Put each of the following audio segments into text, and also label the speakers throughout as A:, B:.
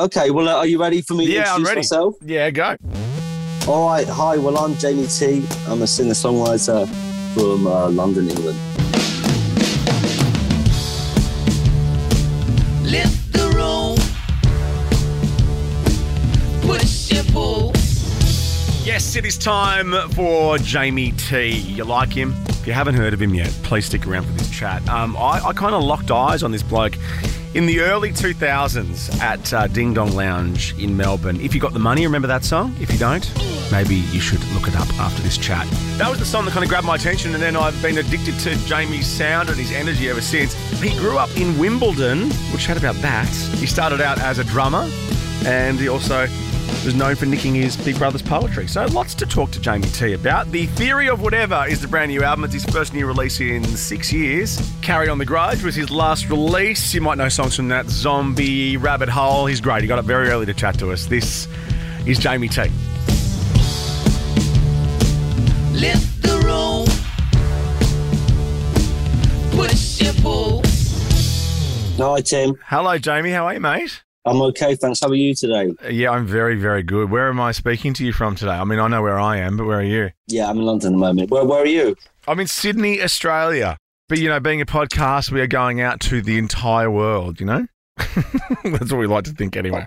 A: Okay, well, uh, are you ready for me to
B: Yeah, I'm
A: introduce
B: ready.
A: myself?
B: Yeah, go.
A: All right, hi, well, I'm Jamie T. I'm a singer songwriter from uh, London, England.
C: Lift the room. Push and pull.
B: Yes, it is time for Jamie T. You like him? If you haven't heard of him yet, please stick around for this chat. Um, I, I kind of locked eyes on this bloke in the early 2000s at uh, Ding Dong Lounge in Melbourne. If you got the money, remember that song? If you don't, maybe you should look it up after this chat. That was the song that kind of grabbed my attention, and then I've been addicted to Jamie's sound and his energy ever since. He grew up in Wimbledon. We'll chat about that. He started out as a drummer, and he also was known for nicking his big brother's poetry. So lots to talk to Jamie T about. The Theory of Whatever is the brand new album. It's his first new release in six years. Carry on the Grudge was his last release. You might know songs from that. Zombie, Rabbit Hole. He's great. He got up very early to chat to us. This is Jamie T.
C: Lift the room. Push and pull.
A: Hi, Tim.
B: Hello, Jamie. How are you, mate?
A: I'm okay, thanks. How are you today?
B: Yeah, I'm very, very good. Where am I speaking to you from today? I mean, I know where I am, but where are you?
A: Yeah, I'm in London at the moment. Where, where are you?
B: I'm in Sydney, Australia. But, you know, being a podcast, we are going out to the entire world, you know? That's what we like to think anyway.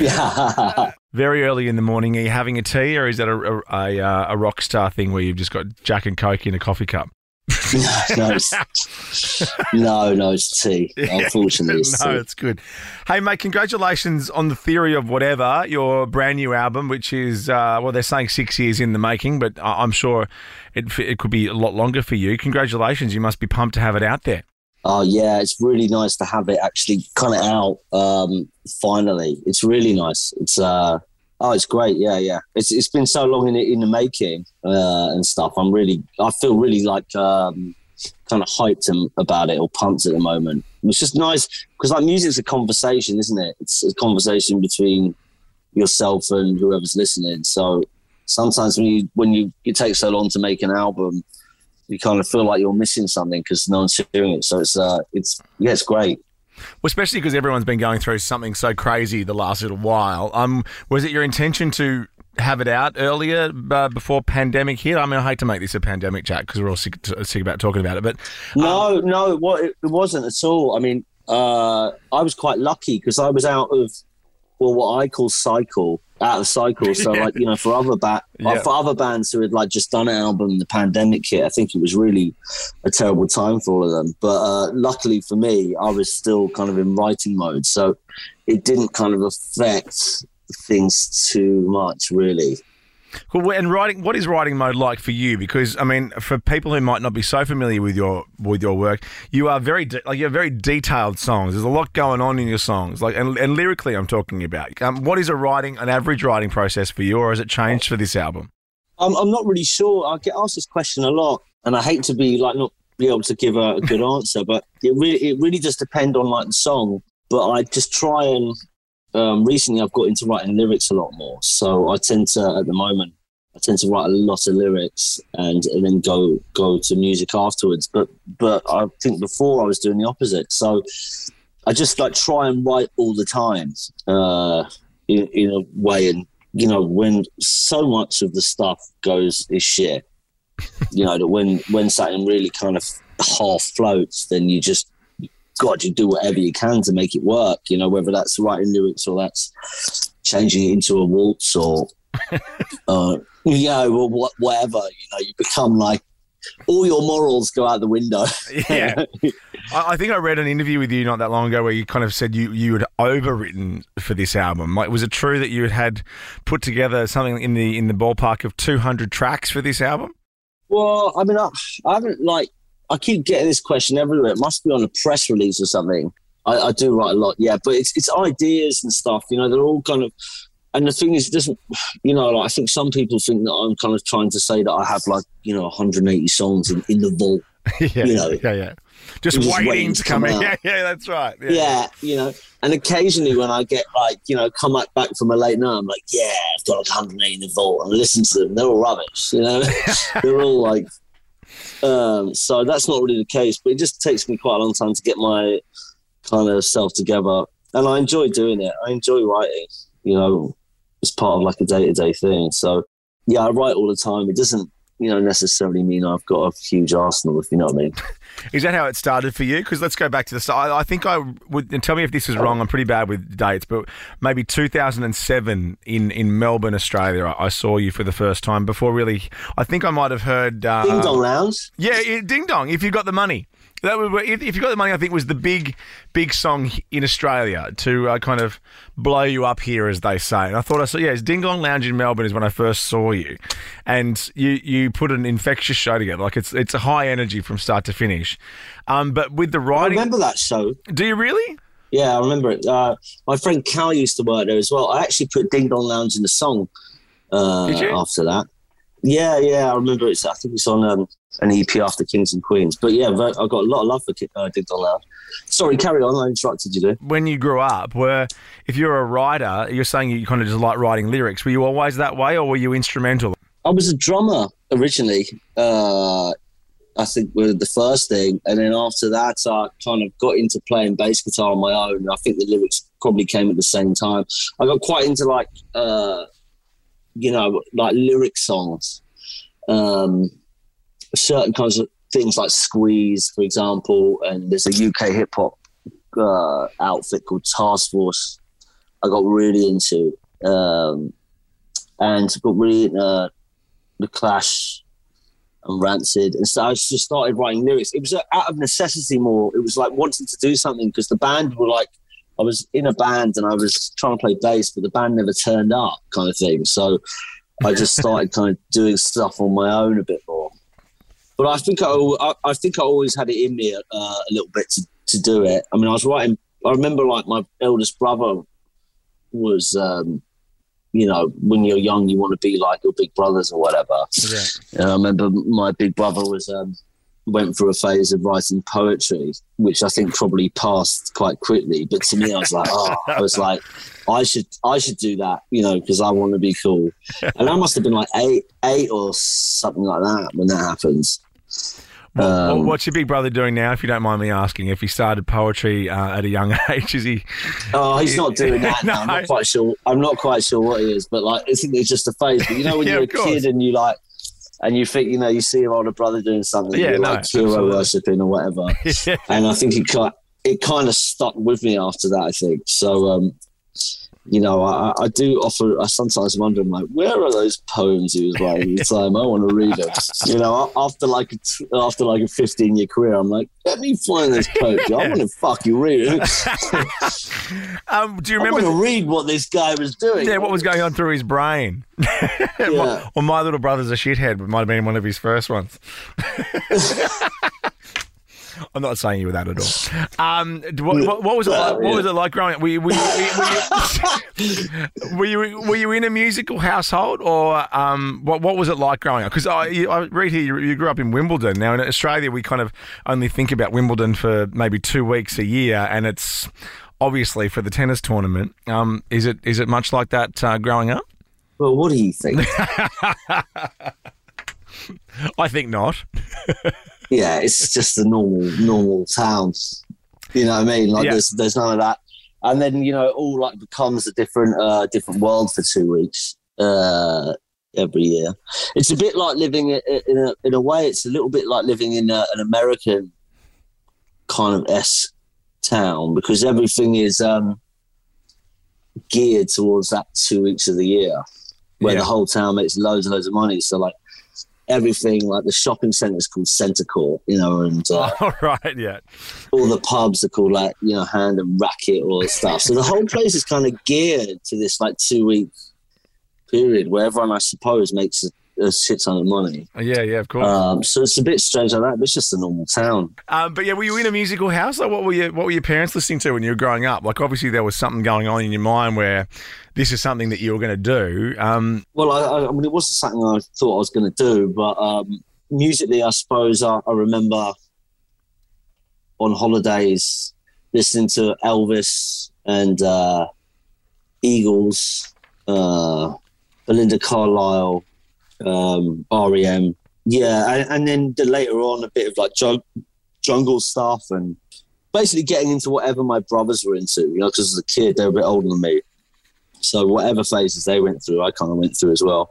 A: Yeah.
B: Very early in the morning, are you having a tea or is that a, a, a, uh, a rock star thing where you've just got Jack and Coke in a coffee cup?
A: No, no, it's, no, no, it's tea. Unfortunately, it's
B: no,
A: tea.
B: it's good. Hey, mate, congratulations on the theory of whatever, your brand new album, which is, uh, well, they're saying six years in the making, but I- I'm sure it, it could be a lot longer for you. Congratulations. You must be pumped to have it out there.
A: Oh yeah, it's really nice to have it actually kind of out. Um, finally, it's really nice. It's uh, oh, it's great. Yeah, yeah. It's it's been so long in the, in the making uh, and stuff. I'm really, I feel really like um, kind of hyped about it or pumped at the moment. It's just nice because like music's a conversation, isn't it? It's a conversation between yourself and whoever's listening. So sometimes when you when you it takes so long to make an album you kind of feel like you're missing something because no one's hearing it. So it's uh, it's yeah, it's great.
B: Well, especially because everyone's been going through something so crazy the last little while. Um, was it your intention to have it out earlier uh, before pandemic hit? I mean, I hate to make this a pandemic chat because we're all sick, sick about talking about it, but
A: No, no, it, it wasn't at all. I mean, uh, I was quite lucky because I was out of well, what I call cycle, out of the cycle. So like you know, for other ba-
B: Yeah.
A: for other bands who had like just done an album, in the pandemic hit. I think it was really a terrible time for all of them. But uh, luckily for me, I was still kind of in writing mode, so it didn't kind of affect things too much, really.
B: Cool. And writing, what is writing mode like for you? Because I mean, for people who might not be so familiar with your with your work, you are very de- like you have very detailed songs. There's a lot going on in your songs, like and, and lyrically, I'm talking about. Um, what is a writing, an average writing process for you, or has it changed for this album?
A: I'm, I'm not really sure. I get asked this question a lot, and I hate to be like not be able to give a, a good answer, but it really it really just depends on like the song. But I just try and um, recently I've got into writing lyrics a lot more, so I tend to at the moment I tend to write a lot of lyrics and and then go go to music afterwards. But but I think before I was doing the opposite, so I just like try and write all the time uh, in in a way. And you know, when so much of the stuff goes is shit, you know, that when when something really kind of half floats, then you just God, you do whatever you can to make it work. You know, whether that's writing lyrics or that's changing it into a waltz or, uh, you know, or wha- whatever. You know, you become like all your morals go out the window.
B: Yeah. I, I think I read an interview with you not that long ago where you kind of said you you had overwritten for this album. Like, was it true that you had had put together something in the in the ballpark of 200 tracks for this album?
A: Well, I mean, I, I haven't like. I keep getting this question everywhere. It must be on a press release or something. I, I do write a lot, yeah, but it's it's ideas and stuff. You know, they're all kind of. And the thing is, it doesn't you know? Like, I think some people think that I'm kind of trying to say that I have like you know 180 songs in, in the vault.
B: yeah,
A: You know.
B: yeah, yeah. Just,
A: Just
B: waiting,
A: waiting
B: to come,
A: come
B: in. Yeah, yeah, that's right. Yeah.
A: Yeah, you know. And occasionally when I get like you know come back back from a late night, I'm like, yeah, I've got like 180 in the vault, and listen to them. They're all rubbish, you know. they're all like. Um, so that's not really the case, but it just takes me quite a long time to get my kind of self together and I enjoy doing it. I enjoy writing. You know, it's part of like a day to day thing. So yeah, I write all the time. It doesn't you know necessarily mean I've got a huge arsenal, if you know what I mean.
B: Is that how it started for you? Because let's go back to the start. I I think I would, and tell me if this is wrong. I'm pretty bad with dates, but maybe 2007 in, in Melbourne, Australia, I I saw you for the first time before really. I think I might have heard. Uh,
A: Ding Dong Lounge.
B: Yeah, yeah, Ding Dong. If you got the money, that was if, if you got the money. I think was the big, big song in Australia to uh, kind of blow you up here, as they say. And I thought I saw. Yeah, it's Ding Dong Lounge in Melbourne is when I first saw you, and you you put an infectious show together. Like it's it's a high energy from start to finish. Um, but with the
A: I remember that show.
B: do you really?
A: Yeah, I remember it. Uh, my friend Cal used to work there as well. I actually put Ding Dong Lounge in the song uh, after that. Yeah, yeah, I remember it's. I think it's on um, an EP after Kings and Queens. But yeah, I've got a lot of love for uh, Ding Dong Lounge. Sorry, carry on. I interrupted you there.
B: When you grew up, were if you're a writer, you're saying you kind of just like writing lyrics. Were you always that way, or were you instrumental?
A: I was a drummer originally. Uh, I think was the first thing, and then after that, I kind of got into playing bass guitar on my own. I think the lyrics probably came at the same time. I got quite into like, uh, you know, like lyric songs, um, certain kinds of things like Squeeze, for example, and there's a UK hip hop uh, outfit called Task Force. I got really into, um, and got really into uh, the Clash and Rancid, and so I just started writing lyrics. It was uh, out of necessity more. It was like wanting to do something because the band were like, I was in a band and I was trying to play bass, but the band never turned up, kind of thing. So I just started kind of doing stuff on my own a bit more. But I think I, I, I think I always had it in me uh, a little bit to, to do it. I mean, I was writing. I remember like my eldest brother was, um, you know, when you're young, you want to be like your big brothers or whatever.
B: Yeah.
A: And I remember my big brother was um, went through a phase of writing poetry, which I think probably passed quite quickly. But to me, I was like, oh, I was like, I should, I should do that, you know, because I want to be cool. And I must have been like eight, eight or something like that when that happens.
B: What,
A: Um,
B: what's your big brother doing now, if you don't mind me asking? If he started poetry uh, at a young age, is he?
A: Oh, he's not doing that now. I'm not quite sure. I'm not quite sure what he is, but like, I think it's just a phase. But you know, when
B: Yeah,
A: you're a
B: course.
A: kid and you like, and you think, you know, you see your older brother doing something,
B: Yeah, no,
A: like hero worshipping or whatever. and I think it kind it kind of stuck with me after that. I think so. Um, you know, I, I do offer. I sometimes wonder, I'm like, where are those poems he was writing at the time? I want to read them. You know, after like a after like a 15 year career, I'm like, let me find this poetry. I want to fucking read it.
B: Um, do you remember?
A: I want to read what this guy was doing.
B: yeah, what was going on through his brain?
A: Yeah.
B: Well, my little brother's a shithead, but might have been one of his first ones. I'm not saying you were that at all. Um, what, what, what was it like? What was it like growing up? Were you, were you, were you, were you, were you in a musical household, or um, what, what was it like growing up? Because I, I read here you, you grew up in Wimbledon. Now in Australia, we kind of only think about Wimbledon for maybe two weeks a year, and it's obviously for the tennis tournament. Um, is it is it much like that uh, growing up?
A: Well, what do you think?
B: I think not.
A: yeah, it's just a normal normal town. You know what I mean? Like
B: Yeah.
A: there's there's none of that. And then, you know, it all like becomes a different uh different world for two weeks uh every year. It's a bit like living in a in a way it's a little bit like living in a, an American kind of S town because everything is um geared towards that two weeks of the year where
B: Yeah.
A: the whole town makes loads and loads of money. So like everything like the shopping centre is called Centre Court, you know, and uh,
B: All right, yeah.
A: all the pubs are called like you know Hand and Racket all this stuff. So the whole place is kind of geared to this like two week period where everyone, I suppose, makes a, a shit ton of money.
B: Yeah, yeah, of course.
A: Um, so it's a bit strange like that, but it's just a normal town.
B: Um, but yeah, were you in a musical house? Like, what were your what were your parents listening to when you were growing up? Like, obviously there was something going on in your mind where this is something that you were going to do. Um,
A: Well, I, I, mean, it wasn't something I thought I was going to do, but um, musically, I suppose I, I remember on holidays listening to Elvis and uh, Eagles, uh, Belinda Carlisle, um, REM. Yeah, and, and then the, later on, a bit of like jung- jungle stuff and basically getting into whatever my brothers were into. You know, because as a kid they were a bit older than me, so whatever phases they went through, I kind of went through as well.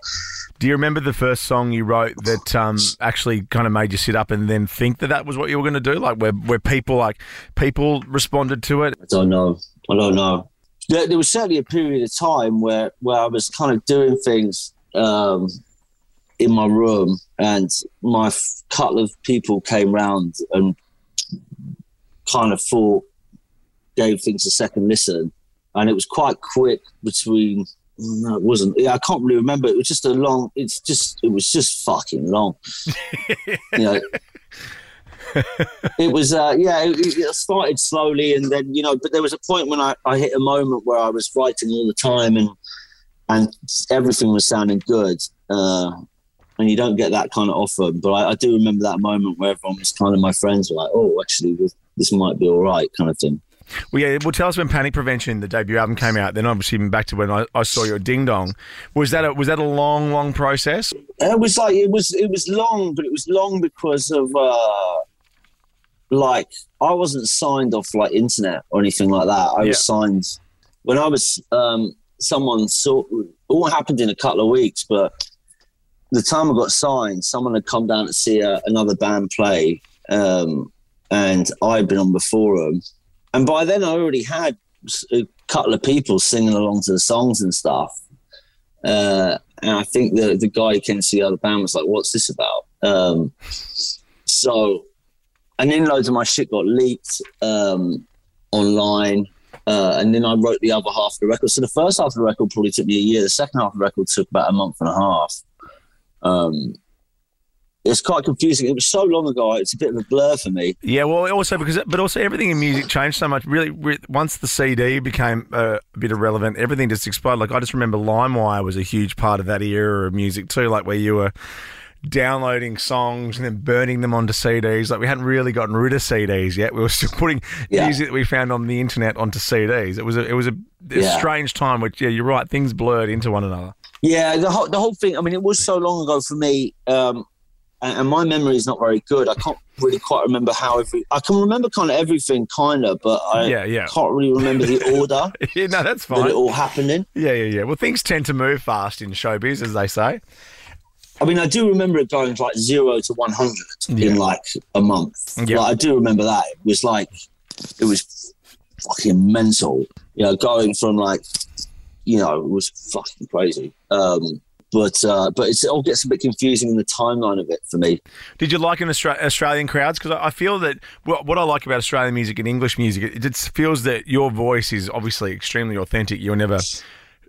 B: Do you remember the first song you wrote that um, actually kind of made you sit up and then think that that was what you were going to do? Like where where people like people responded to it.
A: I don't know. I don't know. There, there was certainly a period of time where where I was kind of doing things um, in my room, and my f- couple of people came round and kind of thought gave things a second listen, and it was quite quick between. No, it wasn't. Yeah, I can't really remember. It was just a long. It's just. It was just fucking long. you know, it was uh, yeah it, it started slowly and then you know but there was a point when I, I hit a moment where i was writing all the time and and everything was sounding good uh, and you don't get that kind of offer. but I, I do remember that moment where everyone was kind of my friends were like oh actually this, this might be all right kind of thing
B: Well, yeah. Well, tell us when Panic Prevention, the debut album, came out. Then obviously even back to when I, I saw your Ding Dong. Was that a, was that a long, long process?
A: it was like it was it was long but it was long because of uh like i wasn't signed off like internet or anything like that i
B: Yeah.
A: was signed when i was um someone saw all happened in a couple of weeks but the time i got signed someone had come down to see a, another band play um and i'd been on before them and by then i already had a couple of people singing along to the songs and stuff uh, and I think the the guy who came to see the other band was like, "What's this about?" Um, so, and then loads of my shit got leaked um, online, uh, and then I wrote the other half of the record. So the first half of the record probably took me a year. The second half of the record took about a month and a half. Um, it's quite confusing. It was so long ago; it's a bit of a blur for me.
B: Yeah. Well, also because, but also everything in music changed so much. Really, re- once the CD became uh, a bit irrelevant, everything just exploded. Like I just remember LimeWire was a huge part of that era of music too. Like where you were downloading songs and then burning them onto CDs. Like we hadn't really gotten rid of CDs yet. We were still putting
A: Yeah.
B: music that we found on the internet onto CDs. It was a, it was a, a
A: Yeah.
B: strange time. Which yeah, you're right. Things blurred into one another.
A: Yeah, the whole the whole thing. I mean, it was so long ago for me, um, and, and my memory is not very good. I can't really quite remember how every. I can remember kind of everything, kind of, but I
B: Yeah, yeah.
A: can't really remember the order
B: yeah, no, that's
A: that
B: fine.
A: it all happened in.
B: Yeah, yeah, yeah. Well, things tend to move fast in showbiz, as they say.
A: I mean, I do remember it going like zero to one hundred
B: Yeah.
A: in like a month.
B: Yeah.
A: Like, I do remember that. It was like it was fucking mental. You know, going from like you know, it was fucking crazy. Um, but uh, but it all gets a bit confusing in the timeline of it for me.
B: Did you like an Austra- Australian crowds? Because I feel that what, what I like about Australian music and English music, it just feels that your voice is obviously extremely authentic. You're never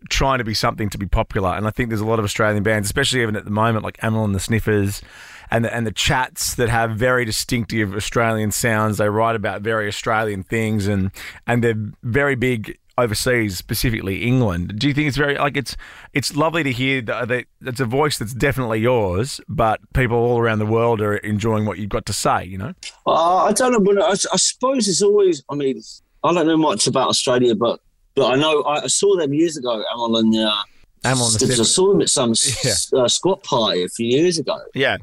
B: trying to be something to be popular. And I think there's a lot of Australian bands, especially even at the moment, like Amyl and the Sniffers and the, and the Chats that have very distinctive Australian sounds. They write about very Australian things and, and they're very big overseas, specifically England. Do you think it's very like it's it's lovely to hear that, that it's a voice that's definitely yours, but people all around the world are enjoying what you've got to say. You know,
A: Uh, I don't know, but I, I suppose it's always. I mean, I don't know much about Australia, but but I know I, I saw them years ago. Amyl and uh,
B: and the
A: I saw them at some s uh, squat party a few years ago,
B: yeah,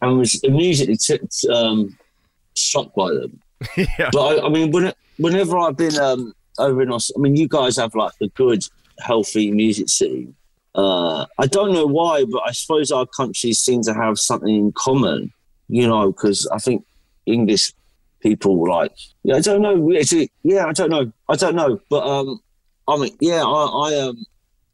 A: and was immediately t- t- um, struck by them.
B: yeah,
A: But I, I mean, when, whenever I've been um, over in Aus, I mean, you guys have like a good, healthy music scene. Uh, I don't know why, but I suppose our countries seem to have something in common. You know, because I think English people like, yeah, I don't know. Yeah, I don't know. I don't know. But um, I mean, yeah, I, I um,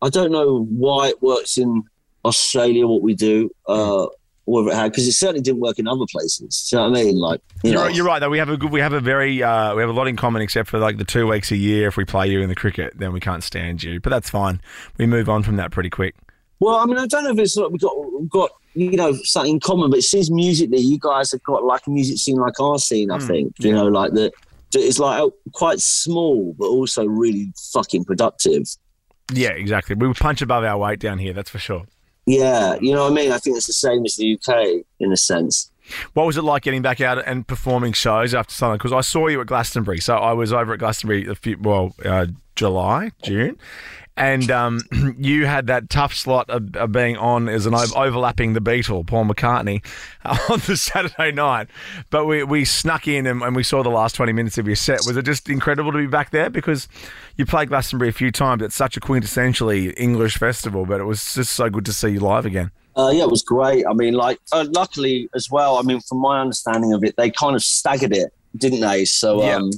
A: I don't know why it works in Australia. What we do, uh, whether it had, because it certainly didn't work in other places. Do you know what I mean? Like, you
B: You're,
A: know,
B: right- you're right though. We have a good, we have a very, uh, we have a lot in common, except for like the two weeks a year. If we play you in the cricket, then we can't stand you. But that's fine. We move on from that pretty quick.
A: Well, I mean, I don't know if it's like we've got we've got you know something in common, but it seems musically, you guys have got like a music scene like our scene. I
B: Mm,
A: think you know, like that. It's like quite small, but also really fucking productive.
B: Yeah, exactly. We punch above our weight down here. That's for sure.
A: Yeah, you know what I mean. I think it's the same as the UK in a sense.
B: What was it like getting back out and performing shows after something? Because I saw you at Glastonbury. So I was over at Glastonbury a few, well, uh, July, June. And um, you had that tough slot of, of being on as an overlapping the Beatle, Paul McCartney, on the Saturday night. But we, we snuck in and, and we saw the last 20 minutes of your set. Was it just incredible to be back there? Because you played Glastonbury a few times. It's such a quintessentially English festival, but it was just so good to see you live again.
A: Uh, yeah, it was great. I mean, like, uh, luckily as well. I mean, from my understanding of it, they kind of staggered it, didn't they? So,
B: Yeah.
A: um,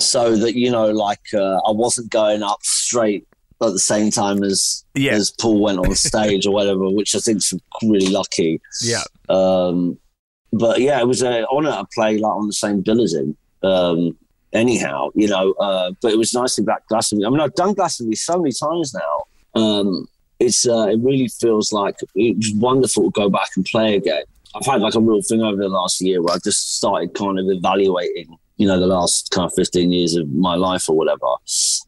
A: so that you know, like, uh, I wasn't going up straight at the same time as
B: Yeah.
A: as Paul went on stage or whatever, which I think's really lucky.
B: Yeah.
A: Um, but yeah, it was an honour to play like on the same bill as him. Um, anyhow, you know, uh, but it was nice to be back Glastonbury. I mean, I've done Glastonbury so many times now. Um, it's uh, it really feels like it's wonderful to go back and play again. I've had like a real thing over the last year where I just started kind of evaluating, you know, the last kind of fifteen years of my life or whatever,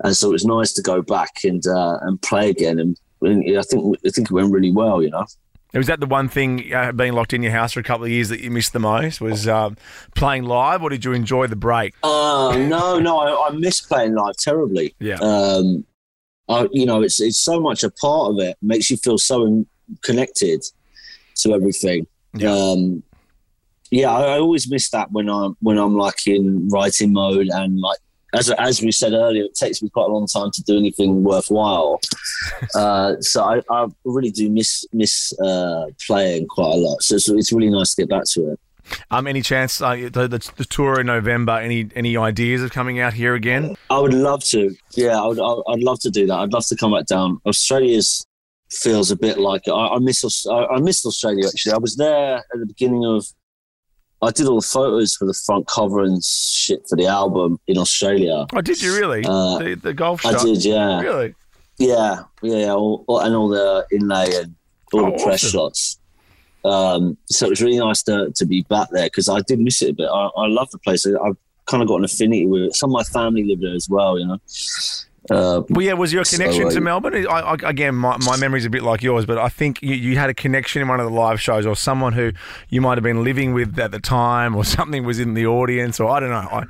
A: and so it's nice to go back and uh, and play again. And, and I think I think it went really well, you know.
B: Was that the one thing uh, being locked in your house for a couple of years that you missed the most? Was um, playing live, or did you enjoy the break?
A: Uh, no, no, I, I miss playing live terribly.
B: Yeah.
A: Um, I, you know, it's it's so much a part of it. Makes you feel so in, connected to everything.
B: Yeah.
A: Um, yeah, I, I always miss that when I'm when I'm like in writing mode and like as as we said earlier, it takes me quite a long time to do anything worthwhile. uh, so I, I really do miss miss uh, playing quite a lot. So it's, it's really nice to get back to it.
B: Um, any chance uh, the, the the tour in November? Any any ideas of coming out here again?
A: I would love to. Yeah, I would, I- I'd love to do that. I'd love to come back down. Australia's feels a bit like I, I miss. I, I missed Australia actually. I was there at the beginning of. I did all the photos for the front cover and shit for the album in Australia.
B: Oh, did you really?
A: Uh,
B: the, the golf
A: I
B: shot.
A: did, yeah,
B: Really?
A: yeah, yeah, yeah all, all- and all the inlay and all
B: Oh,
A: the press
B: awesome.
A: shots. Um, so it was really nice to to be back there because I did miss it a bit. I, I love the place. I, I've kind of got an affinity with it. Some of my family live there as well. You know. Uh,
B: Well, yeah. Was your
A: So,
B: connection
A: uh,
B: to Melbourne? I, I, again, my, my memory's a bit like yours, but I think you, you had a connection in one of the live shows, or someone who you might have been living with at the time, or something was in the audience, or I don't know. I,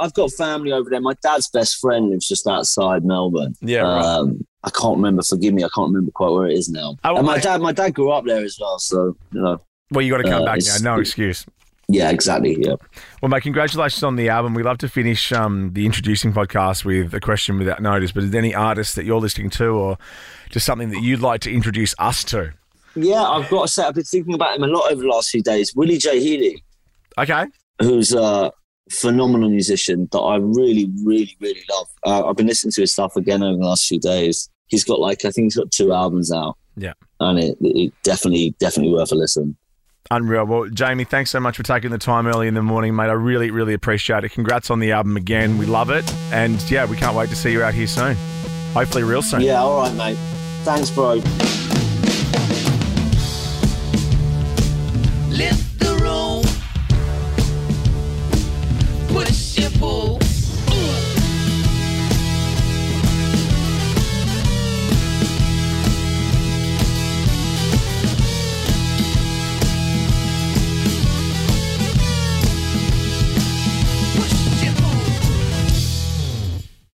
A: I've got family over there. My dad's best friend lives just outside Melbourne.
B: Yeah, right.
A: Um, I can't remember. Forgive me. I can't remember quite where it is now.
B: Oh,
A: and my
B: mate.
A: dad, my dad grew up there as well. So you know,
B: well, you got to come
A: Uh,
B: back now. No excuse.
A: Yeah, exactly. Yeah.
B: Well, mate, congratulations on the album. We love to finish um, the introducing podcast with a question without notice. But is there any artists that you're listening to, or just something that you'd like to introduce us to?
A: Yeah, I've got to say, I've been thinking about him a lot over the last few days. Willie J. Healey,
B: Okay.
A: who's a phenomenal musician that I really, really, really love. Uh, I've been listening to his stuff again over the last few days. He's got like, I think he's got two albums out.
B: Yeah.
A: And it, it definitely, definitely worth a listen.
B: Unreal. Well, Jamie, thanks so much for taking the time early in the morning, mate. I really, really appreciate it. Congrats on the album again. We love it. And yeah, we can't wait to see you out here soon. Hopefully, real soon.
A: Yeah, all right, mate. Thanks, bro.
C: Lift